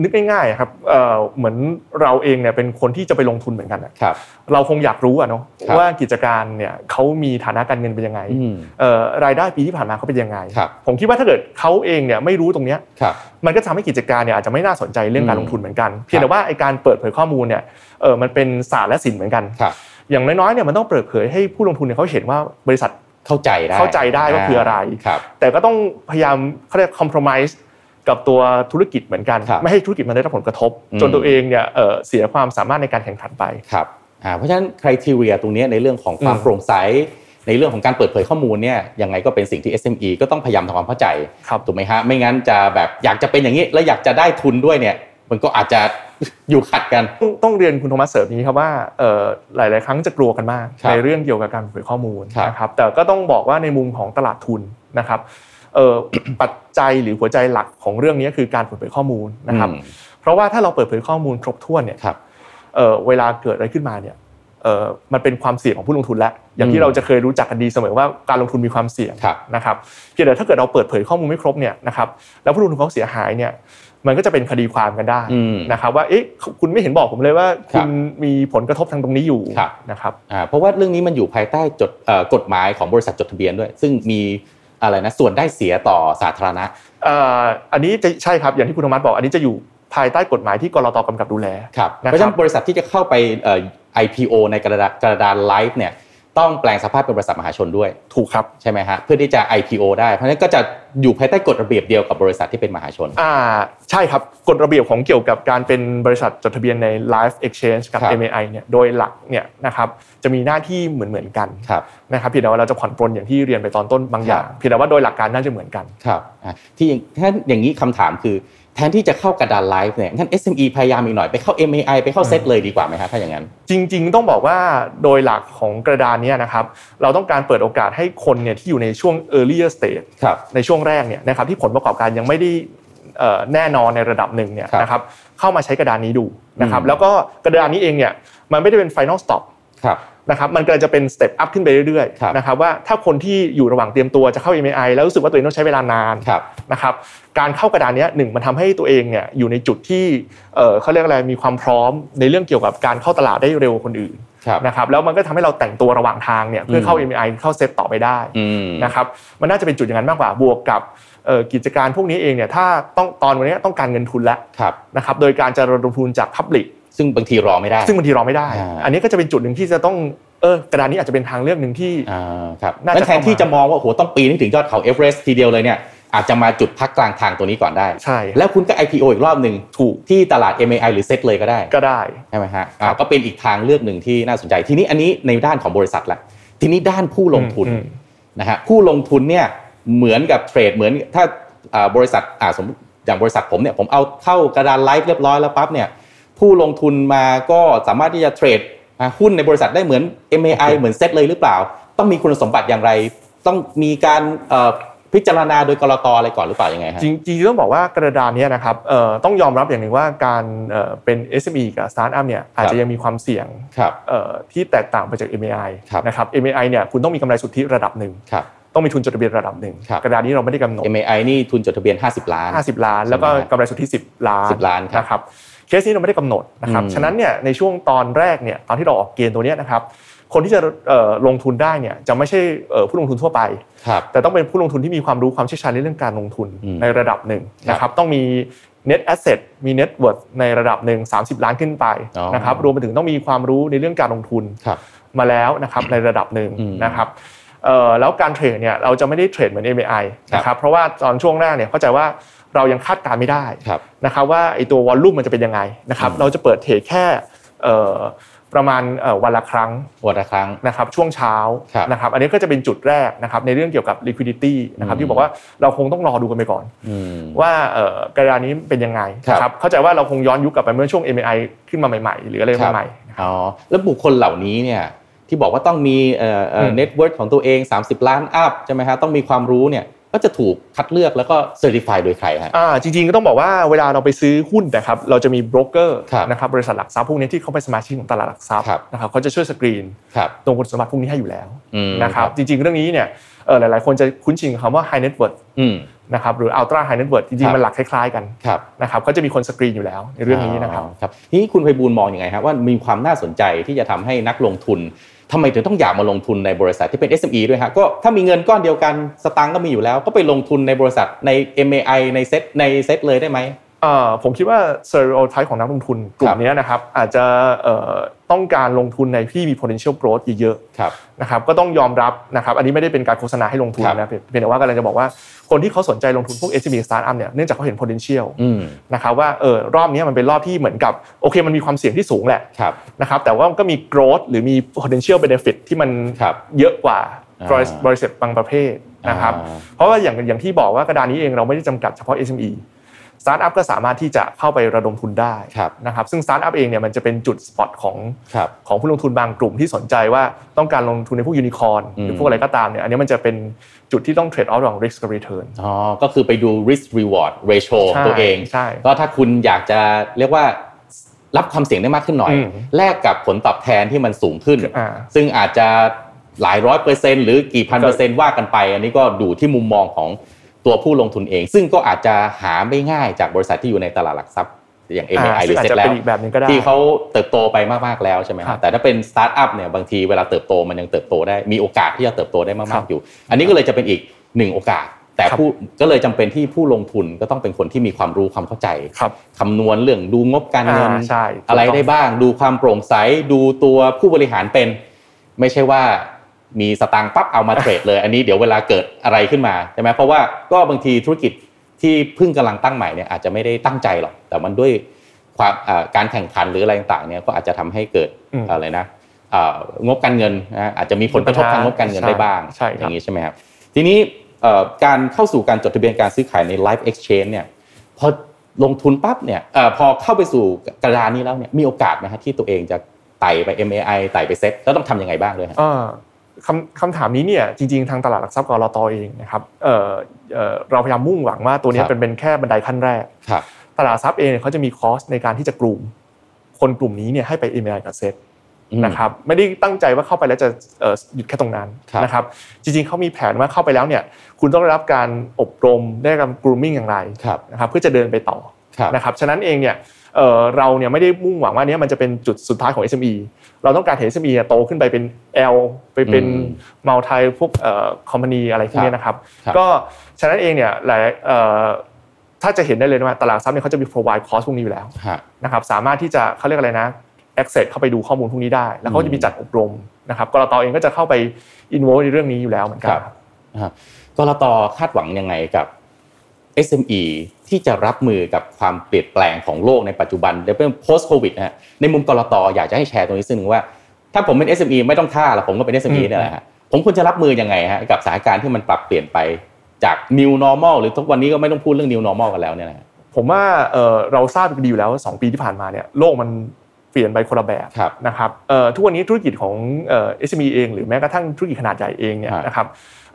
นึกง่ายๆครับเอ่อเหมือนเราเองเนี่ยเป็นคนที่จะไปลงทุนเหมือนกันอะครับเราคงอยากรู้อะเนาะครับว่ากิจการเนี่ยเขามีฐานะการเงินเป็นยังไงอืมเอ่อรายได้ปีที่ผ่านมาเขาเป็นยังไงครับผมคิดว่าถ้าเกิดเขาเองเนี่ยไม่รู้ตรงเนี้ยครับมันก็ทำให้กิจการเนี่ยอาจจะไม่น่าสนใจเรื่องการอืมลงทุนเหมือนกันเพียงแต่ว่าไอการเปิดเผยข้อมูลเนี่ยเออมันเป็นศาสตร์และศิลป์เหมือนกันครับอย่างน้อยๆเนี่ยมันต้องเปิดเผยให้ผู้ลงทุนเนี่ยเขาเห็นว่าบริษัทเข้าใจได้เข้าใจได้ว่าคืออะไรครับแต่ก็ต้องพยายามเขาเรียกคอม p r o m i s e กับตัวธุรกิจเหมือนกันครับไม่ให้ธุรกิจมันได้รับผลกระทบอืมจนตัวเองเนี่ยเอ่อเสียความสามารถในการแข่งขันไปครับอ่าเพราะฉะนั้นคุณทีเรียตรงเนี้ยในเรื่องของความอืมโปร่งใสในเรื่องของการเปิดเผยข้อมูลเนี่ยยังไงก็เป็นสิ่งที่ SME ก็ต้องพยายามทำความเข้าใจครับถูกไหมฮะไม่งั้นจะแบบอยากจะเป็นอย่างนี้ แล้วอยากจะได้ทุนด้วยเนี่ยมันก็อาจจะอยู่ขัดกัน ต้องต้องเรียนคุณโทมัสเสริมนี้ครับว่าเอ่อหลาย ๆ ครั้งจะกลัวกันมากครับในเรื่องเกี่ยวกับการเปิดเผยข้อมูลครับนะครับแต่ก็ต้องบอกว่าในมุมของตลาดทุนนะครับเอ่อ ปัจจัยหรือหัวใจหลักของเรื่องนี้คือการเปิดเผยข้อมูลนะครับอืมเพราะว่าถ้าเราเปิดเผยข้อมูลครบถ้วนเนี่ยครับเอ่อเวลาเกิดอะไรขึ้นมาเนี่ยเอ่อมันเป็นความเสี่ยงของผู้ลงทุนแล้วอย่างอืที่มเราจะเคยรู้จักกันดีเสมอว่าการลงทุนมีความเสี่ยงครับนะครับเพียงแต่ถ้าเกิดเราเปิดเผยข้อมูลไม่ครบเนี่ยนะครับแล้วผู้ลงทุนเขาเสียหายเนี่ยมันก็จะเป็นคดีความกันได้อืมนะครับว่าเอ๊ะคุณไม่เห็นบอกผมเลยว่าครัคุบณมีผลกระทบทางตรงนี้อยู่ครับนะครับอ่าเพราะว่าเรื่องนี้มันอยู่ภายใต้จดเอ่อกฎหมายของบริษัทจดทะเบียนด้วย ซึ่งมี อะไรนะส่วนได้เสียต่อสาธารณะเอ่ออันนี้จะใช่ครับอย่างที่คุณธรรมัสบอก อันนี้จะอยู่ภายใต้กฎหมายที่กรตกำกับดูแลครับนะครับเพราะฉะนั้นบริษัทที่จะเข้าไปเอ่อ IPO ในกระดานกระดานไลฟ์เนี่ยต้องแปลงสภาพเป็นบริษัทมหาชนด้วยถูกครับใช่ไหมฮะเพื่อที่จะ IPO ได้เพราะฉะนั้นก็จะ อยู่ภายใต้กฎระเบียบเดียวกับบริษัทที่เป็นมหาชน อ่าใช่ครับกฎระเบียบของเกี่ยวกับการเป็นบริษัทจดทะเบียนใน Live Exchange กับครับ MAI เนี่ยโดยหลักเนี่ยนะครับจะมีหน้าที่เหมือนเหมือนๆกันครับนะครับเพียงแต่ว่าเราจะผ่อนปรนอย่างที่เรียนไปตอนต้นบางอย่างครับเพียงแต่ว่าโดยหลักการน่าจะเหมือนกันครับอะที่ถ้าอย่างนี้คำถามคือแทนที่จะเข้ากระดานไลฟ์เนี่ยงั้น SME พยายามอีกหน่อยไปเข้า MAI ไปเข้าเซตเลยดีกว่าไหมฮะถ้าอย่างนั้น จริง ๆ ต้องบอกว่าโดยหลักของกระดานเนี้นะครับ เราต้องการเปิดโอกาสให้คนเนี่ยที่อยู่ในช่วง earlier stage ครับในช่วงแรกเนี่ยนะครับที่ผลประกอบการยังไม่ได้เอ่อแน่นอนในระดับหนึ่งเนี่ยครับนะครับเข้ามาใช้กระดานนี้ดูนะครับอืมแล้วก็กระดานนี้เองเนี่ยมันไม่ได้เป็น final stop ครับ นะครับมันก็จะเป็น step up ขึ้นไปเรื่อยครับๆนะครับว่าถ้าคนที่อยู่ระหว่างเตรียมตัวจะเข้า MAI แล้วรู้สึกว่าตัวเองต้องใช้เวลานานครับนะครับการเข้ากระดานเนี้ยหนึ่งมันทำให้ตัวเองเนี่ยอยู่ในจุดที่เอ่อเขาเรียกอะไรมีความพร้อมในเรื่องเกี่ยวกับการเข้าตลาดได้เร็วกว่าคนอื่นครับนะครับแล้วมันก็ทำให้เราแต่งตัวระหว่างทางเนี่ยเพื่อเข้าอืม MAI เข้าเซตต่อไปได้อืมนะครับมันน่าจะเป็นจุดอย่างนั้นมากกว่าบวกกับเอ่อกิจการพวกนี้เองเนี่ยถ้าต้องตอนวันนี้ต้องการเงินทุนแล้วครับนะครับโดยการจะระดมทุนจาก Public ซึ่งบางทีรอไม่ได้ ซึ่งบางทีรอไม่ได้อ่าอันนี้ก็จะเป็นจุดหนึ่งที่จะต้องเออกระดานนี้อาจจะเป็นทางเลือกหนึ่งที่อ่าครับน่าจะงั้นแทนที่เข้ามาจะมองว่าโอ้โหต้องปีนให้ถึงยอดเขาเอเวอเรสต์ทีเดียวเลยเนี่ยอาจจะมาจุดพักกลางทางตัวนี้ก่อนได้ใช่แล้วคุณก็ IPO อีกรอบหนึ่งถูกที่ตลาด MAI หรือเซตเลยก็ได้ก็ได้ใช่ไหมฮะอ่าก็เป็นอีกทางเลือกหนึ่งที่น่าสนใจทีนี้อันนี้ในด้านของบริษัทละทีนี้ด้านผู้ลงทุนอืมนะฮะผู้ลงทุนเนี่ยเหมือนกับเทรดเหมือนถ้าอ่าบริษัทอ่าสมมติอย่างบริษัทผมเนี่ยผมเอาเข้ากระดานไลฟ์เรียบร้อยแล้วปั๊บเนี่ย ผู้ลงทุนมาก็สามารถที่จะเทรดอ่าหุ้นในบริษัทได้เหมือน MAI เหมือนเซตเลยหรือเปล่า ต้องมีคุณสมบัติอย่างไร ต้องมีการเอ่อพิจารณาโดยกรตอะไรก่อนหรือเปล่ายังไงฮะจริงจริงๆต้องบอกว่ากระดานเนี้นะครับเอ่อต้องยอมรับอย่างหนึ่งว่าการเอ่อเป็น SME กับ Startup เนี่ยอาจจะยังมีความเสี่ยงครับเอ่อที่แตกต่างไปจาก MAI ครับนะครับ MAI เนี่ยคุณต้องมีกำไรสุทธิระดับหนึ่งครับต้องมีทุนจดทะเบียนระดับหนึ่งครับกระดานนี้เราไม่ได้กำหนด MAI นี่ทุนจดทะเบียน 50 ล้าน 50 ล้าน แล้วก็ใช่ไหมฮะกำไรสุทธิ 10 ล้าน10ล้านครับนะครับ เคสนี้เราไม่ได้กำหนดนะครับอืมฉะนั้นเนี่ยในช่วงตอนแรกเนี่ยตอนที่เราออกเกณฑ์ตัวเนี้ยนะครับคนที่จะเอ่อลงทุนได้เนี่ยจะไม่ใช่เอ่อผู้ลงทุนทั่วไปครับแต่ต้องเป็นผู้ลงทุนที่มีความรู้ความเชี่ยวชาญในเรื่องการลงทุนอืมในระดับหนึ่งครับนะครับต้องมี net asset มี net worth ในระดับหนึ่ง30 ล้านขึ้นไปอ๋อนะครับรวมไปถึงต้องมีความรู้ในเรื่องการลงทุนครับมาแล้วนะครับในระดับหนึ่งอืมนะครับเอ่อแล้วการเทรดเนี่ยเราจะไม่ได้เทรดเหมือน MAI นะครับเพราะว่าตอนช่วงแรกเนี่ยเข้าใจว่า เรายังคาดการณ์ไม่ได้ครับนะครับว่าไอตัววอลลุ่มมันจะเป็นยังไงนะครับอืมเราจะเปิดเทรดแค่เอ่อประมาณเอ่อวันละครั้งวันละครั้งนะครับช่วงเช้าครับนะครับอันนี้ก็จะเป็นจุดแรกนะครับในเรื่องเกี่ยวกับ liquidity นะครับอืมที่บอกว่าเราคงต้องรอดูกันไปก่อนอืมว่าเอ่อกระดานนี้เป็นยังไงครับนะครับเข้าใจว่าเราคงย้อนยุคกลับไปเมื่อช่วง MAI ขึ้นมาใหม่ๆ หรืออะไรครับใหม่ๆนะครับอ๋อแล้วบุคคลเหล่านี้เนี่ยที่บอกว่าต้องมีเอ่อเอ่อ net worth ของตัวเอง 30 ล้าน up ใช่ไหมฮะต้องมีความรู้เนี่ย ก็จะถูกคัดเลือกแล้วก็ certify โดยใครฮะอ่าจริงๆก็ต้องบอกว่าเวลาเราไปซื้อหุ้นนะครับเราจะมีโบรกเกอร์ครับนะครับบริษัทหลักทรัพย์พวกนี้ที่เขาเป็นสมาชิกของตลาดหลักทรัพย์ครับนะครับเขาจะช่วยสกรีนครับตรงคุณสมบัติพวกนี้ให้อยู่แล้วอืมนะครับจริงๆเรื่องนี้เนี่ยเอ่อหลายๆ คนจะคุ้นชินกับคำว่า high net worth อืมนะครับหรือ ultra high net worth จริงๆครับมันหลักคล้ายๆกันครับนะครับก็จะมีคนสกรีนอยู่แล้วในเรื่องนี้นะครับอ๋อครับทีนี้คุณไพบูลย์มองยังไงครับว่ามีความน่าสนใจที่จะทำให้นักลงทุน ทำไมถึงต้องอยากมาลงทุนในบริษัทที่เป็น SME ด้วยฮะก็ถ้ามีเงินก้อนเดียวกันสตังค์ก็มีอยู่แล้ว ก็ไปลงทุนในบริษัทใน MAI ในเซ็ตในเซ็ตเลยได้ไหมอ่อผมคิดว่า stereotype ของนักลงทุนกลุ่มนี้นะครับอาจจะ ต้องการลงทุนในที่มี potential growth เยอะครับๆนะครับก็ต้องยอมรับนะครับอันนี้ไม่ได้เป็นการโฆษณาให้ลงทุนครับนะเพียงเพียงแต่ว่ากำลังจะบอกว่าคนที่เขาสนใจลงทุนพวก SME startup เนี่ยเนื่องจากเขาเห็น potential อืมนะครับว่าเออรอบนี้มันเป็นรอบที่เหมือนกับโอเคมันมีความเสี่ยงที่สูงแหละครับนะครับแต่ว่ามันก็มี growth หรือมี potential benefit ที่มันครับเยอะกว่าอ่าบริษัทบริษัทบางประเภทนะครับอ่าเพราะว่าอย่างอย่างที่บอกว่ากระดานนี้เองเราไม่ได้จำกัดเฉพาะ SME สตาร์ทอัพก็สามารถที่จะเข้าไประดมทุนได้ครับนะครับซึ่งสตาร์ทอัพเองเนี่ยมันจะเป็นจุด spot ของครับของผู้ลงทุนบางกลุ่มที่สนใจว่าต้องการลงทุนในพวกยูนิคอร์นหรือพวกอะไรก็ตามเนี่ยอันนี้มันจะเป็นจุดที่ต้องเทรดออฟระหว่าง risk กับ return อ๋อก็คือไปดู risk reward ratio ใช่ตัวเองใช่ก็ถ้าคุณอยากจะเรียกว่ารับความเสี่ยงได้มากขึ้นหน่อยอืมแลกกับผลตอบแทนที่มันสูงขึ้นอ่าซึ่งอาจจะหลายร้อยเปอร์เซ็นต์หรือกี่พันก็เปอร์เซ็นต์ว่ากันไป อันนี้ก็ดูที่มุมมองของ ตัวผู้ลงทุนเอง ซึ่งก็อาจจะหาไม่ง่ายจากบริษัทที่อยู่ในตลาดหลักทรัพย์อย่างอ่า MAI หรือซึ่งอาจเซ็ตจะเป็นอีกแบบหนึ่งก็ได้ที่เขาเติบโตไปมาก ๆ แล้วใช่ไหมครับแต่ถ้าเป็นสตาร์ทอัพเนี่ยบางทีเวลาเติบโตมันยังเติบโตได้มีโอกาสที่จะเติบโตได้มากๆครับอยู่ อันนี้ก็เลยจะเป็นอีกหนึ่งโอกาส แต่ครับผู้ก็เลยจำเป็นที่ผู้ลงทุนก็ต้องเป็นคนที่มีความรู้ความเข้าใจครับคำนวณเรื่องดูงบการเงินอ่าใช่ถูกต้องอะไรได้บ้าง ดูความโปร่งใสดูตัวผู้บริหารเป็น ไม่ใช่ว่า มีสตางค์ปั๊บเอามา trade เลย อันนี้เดี๋ยวเวลาเกิดอะไรขึ้นมาใช่ไหมเพราะว่าก็บางทีธุรกิจที่เพิ่งกำลังตั้งใหม่เนี่ยอาจจะไม่ได้ตั้งใจหรอก แต่มันด้วยความอ่าการแข่งขันหรืออะไรต่างๆเนี่ยก็อาจจะทำให้เกิดอืมอะไรนะอ่างบการเงินนะอาจจะมีผลกระทบทางงบการเงินได้บ้างใช่ครับอย่างนี้ใช่ไหมครับทีนี้เอ่อการเข้าสู่การจดทะเบียนการซื้อขายใน Live Exchange เนี่ยพอลงทุนปั๊บเนี่ยเอ่อพอเข้าไปสู่กระดานนี้แล้วเนี่ยมีโอกาสไหมฮะที่ตัวเองจะไต่ไป MAI ไต่ไปเซ็ตแล้วต้องทำยังไงบ้างด้วยฮะเอ่อ คำคำถามนี้เนี่ยจริงๆทางตลาดหลักทรัพย์กรตเองนะครับเอ่อเอ่อเราพยายามมุ่งหวังว่าตัวเนี้ยครับเป็นเป็นแค่บันไดขั้นแรกครับตลาดหลักทรัพย์เองเนี่ยเขาจะมีคอสในการที่จะกลุ่ม คนกลุ่มนี้เนี่ยให้ไป m อ i กับเซ็ตอืมนะครับไม่ได้ตั้งใจว่าเข้าไปแล้วจะเอ่อหยุดแค่ตรงนั้นครับนะครับจริงๆเขามีแผนว่าเข้าไปแล้วเนี่ยคุณต้องได้รับการอบรมได้รับ grooming อย่างไรครับนะครับเพื่อจะเดินไปต่อครับนะครับฉะนั้นเองเนี่ย เอ่อเราเนี่ยไม่ได้มุ่งหวังว่าเนี้ยมันจะเป็นจุดสุดท้ายของ SME เราต้องการเห็น SME เนี่ยโตขึ้นไปเป็น L ไปเป็นอืมมัลติพวกเอ่อคอมพานีอะไรพวกเนี้ยนะครับครับ ก็ฉะนั้นเองเนี่ยหลายเอ่อถ้าจะเห็นได้เลยว่าตลาดทรัพย์เนี่ยเขาจะมี provide course พวกนี้อยู่แล้วฮะนะครับสามารถที่จะเขาเรียกอะไรนะ access เข้าไปดูข้อมูลพวกนี้ได้ แล้วเขาจะมีจัดอบรมนะครับกรตเองก็จะเข้าไป involve ในเรื่องนี้อยู่แล้วเหมือนกันครับนะฮะกรตคาดหวังยังไงกับ SME ที่จะรับมือกับความเปลี่ยนแปลงของโลกในปัจจุบันเดี๋ยวเป็น post covid นะฮะในมุมกรตอยากจะให้แชร์ตรงนี้ซึ่งหนึ่งว่า ถ้าผมเป็น SME ไม่ต้องท่าหรอกผมก็เป็น SME อืมเนี่ยแหละฮะผมควรจะรับมือยังไงฮะกับสถานการณ์ที่มันปรับเปลี่ยนไปจาก new normal หรือทุกวันนี้ก็ไม่ต้องพูดเรื่อง new normal กันแล้วเนี่ยนะฮะผมว่าเอ่อเราทราบกันดีอยู่แล้วว่าสองปีที่ผ่านมาเนี่ยโลกมันเปลี่ยนไปคนละแบบครับนะครับเอ่อทุกวันนี้ธุรกิจของเอ่อ SME เอง หรือแม้กระทั่งธุรกิจขนาดใหญ่เองเนี่ยครับนะครับ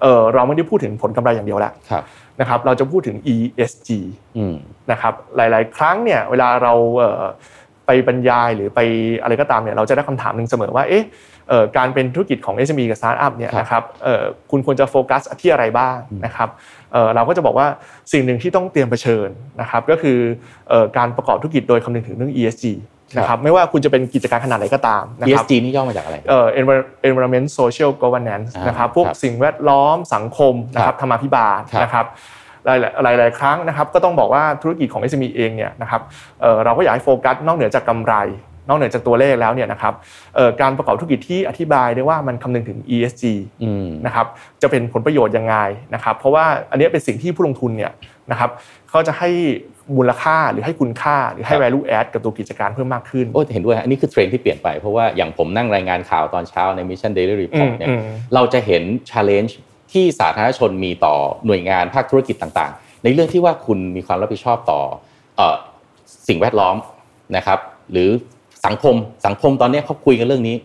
เอ่อเราไม่ได้พูดถึงผลกำไรอย่างเดียวแล้วครับ นะครับเราจะพูดถึง ESG อืมนะครับหลาย ๆ ครั้งเนี่ยเวลาเราเอ่อไปบรรยายหรือไปอะไรก็ตามเนี่ยเราจะได้คำถามหนึ่งเสมอว่าเอ๊ะเอ่อการเป็นธุรกิจของ SME กับ Startup เนี่ยครับนะครับเอ่อคุณควรจะโฟกัสที่อะไรบ้างนะครับเอ่อเราก็จะบอกว่าสิ่งหนึ่งที่ต้องเตรียมเผชิญนะครับก็คือเอ่อการประกอบธุรกิจโดยคำนึงถึงเรื่อง ESG นะครับไม่ว่าคุณจะเป็นกิจการขนาดไหนก็ตามนะครับ ESG นี่ย่อมาจากอะไรเอ่อ envir- environment social governance อ่านนะครับพวกครับสิ่งแวดล้อมสังคมนะคครัรับบธรรมาภิบาลครับนะครับหลายหลายหลายครั้งนะครับก็ต้องบอกว่าธุรกิจของ SME เองเนี่ยนะครับเอ่อเราก็อยากให้โฟกัสนอกเหนือจากกำไร นอกเหนือจากตัวเลขแล้วเนี่ยนะครับเอ่อการประกอบธุรกิจที่อธิบายได้ว่ามันคำนึงถึง ESG อืมนะครับจะเป็นผลประโยชน์ยังไงนะครับเพราะว่าอันนี้เป็นสิ่งที่ผู้ลงทุนเนี่ยนะครับเขาจะให้มูลค่าหรือให้คุณค่าหรือให้ครับ value add กับตัวกิจการเพิ่มมากขึ้นโอ้เห็นด้วยฮะอันนี้คือเทรนด์ที่เปลี่ยนไป เพราะว่าอย่างผมนั่งรายงานข่าวตอนเช้าใน Mission Daily Report เนี่ยอืมอืมเราจะเห็น challenge ที่สาธารณชนมีต่อหน่วยงานภาคธุรกิจต่างๆ ในเรื่องที่ว่าคุณมีความรับผิดชอบต่อเอ่อสิ่งแวดล้อมนะครับหรือ สังคมสังคมตอนนี้เขาคุยกันเรื่องนี้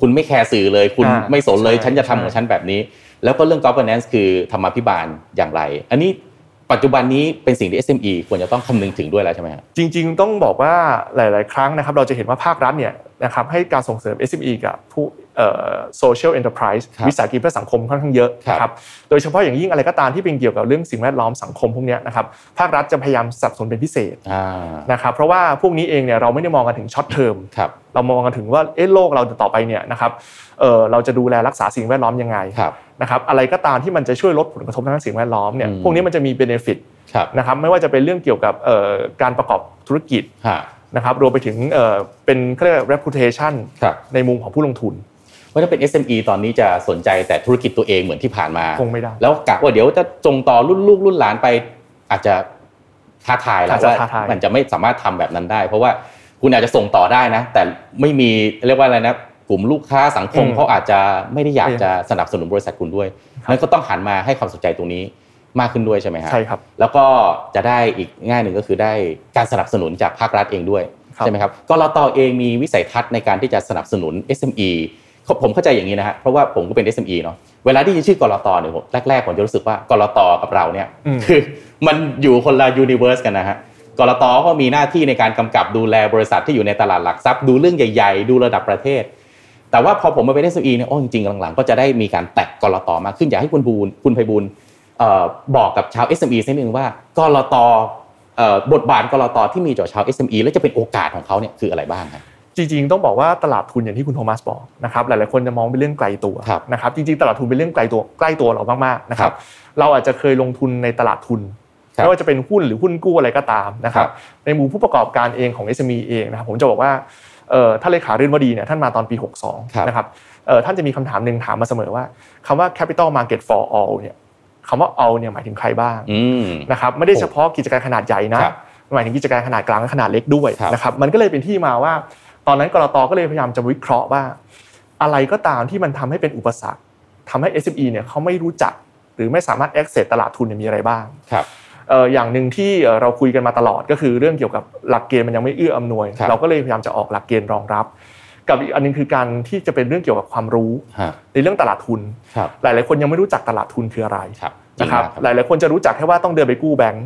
คุณไม่แคร์สื่อเลย คุณอ่าไม่สนเลยใช่ฉันจะทำของใช่ฉันแบบนี้ แล้วก็เรื่อง governance คือธรรมาภิบาลอย่างไร อันนี้ปัจจุบันนี้เป็นสิ่งที่ SME ควรจะต้องคำนึงถึงด้วยแล้วใช่ไหมครับจริง ๆ ต้องบอกว่าหลาย ๆ ครั้งนะครับ เราจะเห็นว่าภาครัฐเนี่ยนะครับให้การส่งเสริม SME กับผู้ social enterprise วิสาหกิจเพื่อสังคมค่อนข้างเยอะนะครับโดยเฉพาะอย่างยิ่งอะไรก็ตามที่เป็นเกี่ยวกับเรื่องสิ่งแวดล้อมสังคมพวกนี้นะครับภาครัฐจะพยายามสนับสนุนเป็นพิเศษนะครับเพราะว่าพวกนี้เองเนี่ยเราไม่ได้มองกันถึง short term เรามองกันถึงว่าเอ๊ะโลกเราต่อไปเนี่ยนะครับเราจะดูแลรักษาสิ่งแวดล้อมยังไงนะครับอะไรก็ตามที่มันจะช่วยลดผลกระทบทางสิ่งแวดล้อมเนี่ยพวกนี้มันจะมี benefit นะครับไม่ว่าจะเป็นเรื่องเกี่ยวกับการประกอบธุรกิจนะครับรวมไปถึงเป็นเรียก reputation ในมุมของผู้ลงทุน ว่าถ้าเป็น SME ตอนนี้จะสนใจแต่ธุรกิจตัวเองเหมือนที่ผ่านมาคงไม่ได้แล้วกะว่าเดี๋ยวจะจงต่อรุ่นลูกรุ่นหลานไป อาจจะท้าทายแล้วว่ามันจะไม่สามารถทำแบบนั้นได้ เพราะว่าคุณอาจจะส่งต่อได้นะ แต่ไม่มีเรียกว่าอะไรนะกลุ่มลูกค้าสังคมเขาอาจจะไม่ได้อยากจะสนับสนุนบริษัทคุณด้วยนั้นก็ต้องหันมาให้ความสนใจตรงนี้มากขึ้นด้วยใช่ไหมครับใช่ครับ แล้วก็จะได้อีกง่ายหนึ่งก็คือได้การสนับสนุนจากภาครัฐเองด้วยใช่ไหมครับกรตเองมีวิสัยทัศน์ในการที่จะสนับสนุน SME ผมเข้าใจอย่างนี้นะฮะเพราะว่าผมก็เป็น SME เนาะเวลาที่ชื่อกรตเนี่ยแรกๆผมจะรู้สึกว่ากรตกับเราเนี่ยคือมันอยู่คนละยูนิเวอร์สกันนะฮะกรตก็มีหน้าที่ในการกำกับดูแลบริษัทที่อยู่ในตลาดหลักทรัพย์ดูเรื่องใหญ่ ๆ ดูระดับประเทศ แต่ว่าพอผมมาเป็น SME เนี่ยโอ้จริงๆหลังๆ ก็จะได้มีการแตะกรตมากขึ้นอยากให้คุณบูลคุณไพบูลบอกกับชาว SME สักนิดนึงว่ากรตบทบาทกรตที่มีต่อชาว SME และจะเป็นโอกาสของเขาเนี่ยคืออะไรบ้างครับ จริงๆ ต้องบอกว่าตลาดทุนอย่างที่คุณโทมัสบอกนะครับหลายๆคนจะมองเป็นเรื่องไกลตัวนะครับจริงๆ ตลาดทุนเป็นเรื่องไกลตัวใกล้ตัวเรามากๆนะครับเราอาจจะเคยลงทุนในตลาดทุนไม่ว่าจะเป็นหุ้นหรือหุ้นกู้อะไรก็ตามนะครับในมุมผู้ประกอบการเองของ SME เองนะครับผมจะบอกว่าถ้าเลขาเรื่นวดีเนี่ยท่านมาตอนปี 62นะครับท่านจะมีคำถามหนึ่งถามมาเสมอว่าคำว่า capital market for all เนี่ยคำว่า all เนี่ยหมายถึงใครบ้างนะครับไม่ได้เฉพาะกิจการขนาดใหญ่นะหมายถึงกิจการขนาดกลางและขนาดเล็กด้วยนะครับมันก็เลยเป็นที่มาว่า ตอนนั้นกรตก็เลยพยายามจะวิเคราะห์ว่า อะไรก็ตามที่มันทำให้เป็นอุปสรรคทำให้ SME เนี่ยเขาไม่รู้จักหรือไม่สามารถ access ตลาดทุนมีอะไรบ้างครับอย่างหนึ่งที่เราคุยกันมาตลอดก็คือเรื่องเกี่ยวกับหลักเกณฑ์มันยังไม่เอื้ออำนวย เราก็เลยพยายามจะออกหลักเกณฑ์รองรับ กับอีกอันนึงคือการที่จะเป็นเรื่องเกี่ยวกับความรู้ ในเรื่องตลาดทุน หลาย ๆ คนยังไม่รู้จักตลาดทุนคืออะไรนะครับหลาย ๆ คนจะรู้จักแค่ว่าต้องเดินไปกู้แบงค์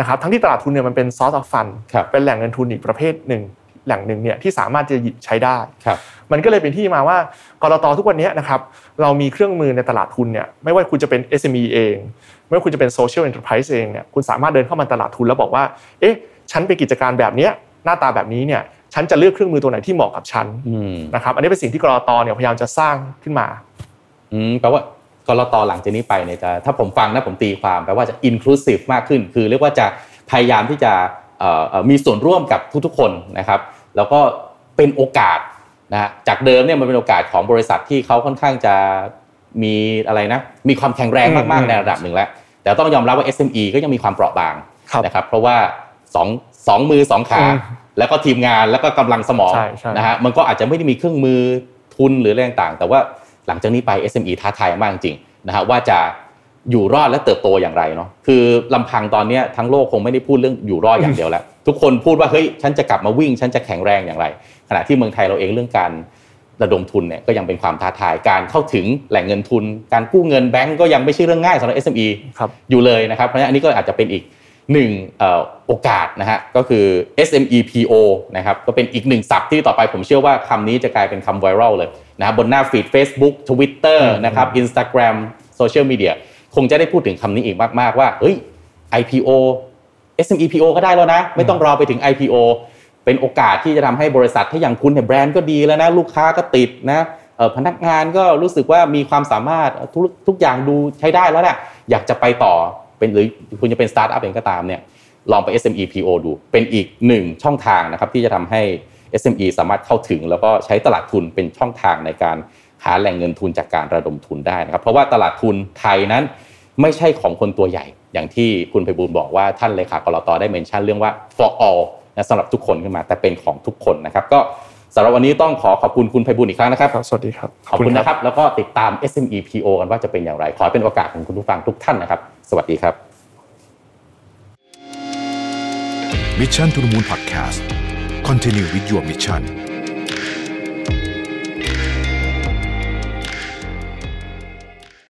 นะครับทั้งที่ตลาดทุนเนี่ยมันเป็น source of fund เป็นแหล่งเงินทุนอีกประเภทหนึ่ง แหล่งหนึ่งเนี่ยที่สามารถจะหยิบใช้ได้มันก็เลยเป็นที่มาว่ากรตทุกวันนี้นะครับเรามีเครื่องมือในตลาดทุนเนี่ยไม่ว่าคุณจะเป็น SME เอง ไม่ว่าคุณจะเป็น Social Enterprise เองเนี่ยคุณสามารถเดินเข้ามาตลาดทุนแล้วบอกว่า เอ๊ะฉันเป็นกิจการแบบนี้หน้าตาแบบนี้เนี่ยฉันจะเลือกเครื่องมือตัวไหนที่เหมาะกับฉันนะครับอันนี้เป็นสิ่งที่กรตเนี่ยพยายามจะสร้างขึ้นมาอืมแปลว่ากรตหลังจากนี้ไปเนี่ยจะถ้าผมฟังนะผมตีความแปลว่าจะ inclusive มากขึ้น คือเรียกว่าจะพยายามที่จะมีส่วนร่วมกับทุกๆคนนะครับ แล้วก็เป็นโอกาสนะจากเดิมเนี่ยมันเป็นโอกาสของบริษัทที่เขาค่อนข้างจะมีอะไรนะ มีความแข็งแรงมากๆในระดับหนึ่งแล้ว แต่ต้องยอมรับว่า SME ก็ยังมีความเปราะบางนะครับ เพราะว่าสองสองมือสองขา แล้วก็ทีมงานแล้วก็กำลังสมองนะฮะมันก็อาจจะไม่ได้มีเครื่องมือทุนหรืออะไรต่างๆแต่ว่าหลังจากนี้ไป SME ท้าทายมากจริงๆนะฮะว่าจะ อยู่รอดและเติบโตอย่างไรเนาะคือลำพังตอนนี้ทั้งโลกคงไม่ได้พูดเรื่องอยู่รอดอย่างเดียวแล้ว ทุกคนพูดว่าเฮ้ยฉันจะกลับมาวิ่ง ฉันจะแข็งแรงอย่างไร ขณะที่เมืองไทยเราเองเรื่องการระดมทุนเนี่ยก็ยังเป็นความท้าทายการเข้าถึงแหล่งเงินทุน การกู้เงินแบงก์ก็ยังไม่ใช่เรื่องง่ายสำหรับ SME อยู่เลยนะครับเพราะฉะนั้นอันนี้ก็อาจจะเป็นอีกหนึ่งโอกาสนะฮะก็คือ SME PO นะครับก็เป็นอีกหนึ่งศัพท์ที่ต่อไปผมเชื่อว่าคำนี้จะกลายเป็นคำไวรัลเลยนะครับบนหน้าฟีด Facebook Twitter นะครับ Instagram โซเชียลมีเดีย คงจะได้พูดถึงคำนี้อีกมาก ๆ ว่าเฮ้ย IPO SMEPO ก็ได้แล้วนะ ไม่ต้องรอไปถึง IPO เป็นโอกาสที่จะทำให้บริษัทถ้าอย่างคุณเนี่ยแบรนด์ก็ดีแล้วนะ ลูกค้าก็ติดนะพนักงานก็รู้สึกว่ามีความสามารถทุกทุกอย่างดูใช้ได้แล้วแหละอยากจะไปต่อเป็นหรือคุณจะเป็นสตาร์ทอัพเองก็ตามเนี่ยลองไป SMEPO ดู เป็นอีกหนึ่งช่องทางนะครับที่จะทำให้ SME สามารถเข้าถึง แล้วก็ใช้ตลาดทุนเป็นช่องทางในการหาแหล่งเงินทุนจากการระดมทุนได้นะครับ เพราะว่าตลาดทุนไทยนั้น ไม่ใช่ของคนตัวใหญ่ อย่างที่คุณไพบูลย์บอกว่าท่านเลขาก.ล.ต.ได้ mention เรื่องว่า for all นะสำหรับทุกคนขึ้นมา แต่เป็นของทุกคนนะครับ ก็สำหรับวันนี้ต้องขอขอบคุณคุณไพบูลอีกครั้งนะครับ สวัสดีครับ ขอบคุณนะครับ แล้วก็ติดตาม SME PO กันว่าจะเป็นอย่างไร ขอเป็นโอกาสของคุณผู้ฟังทุกท่านนะครับ สวัสดีครับ Mission to the Moon Podcast Continue with your mission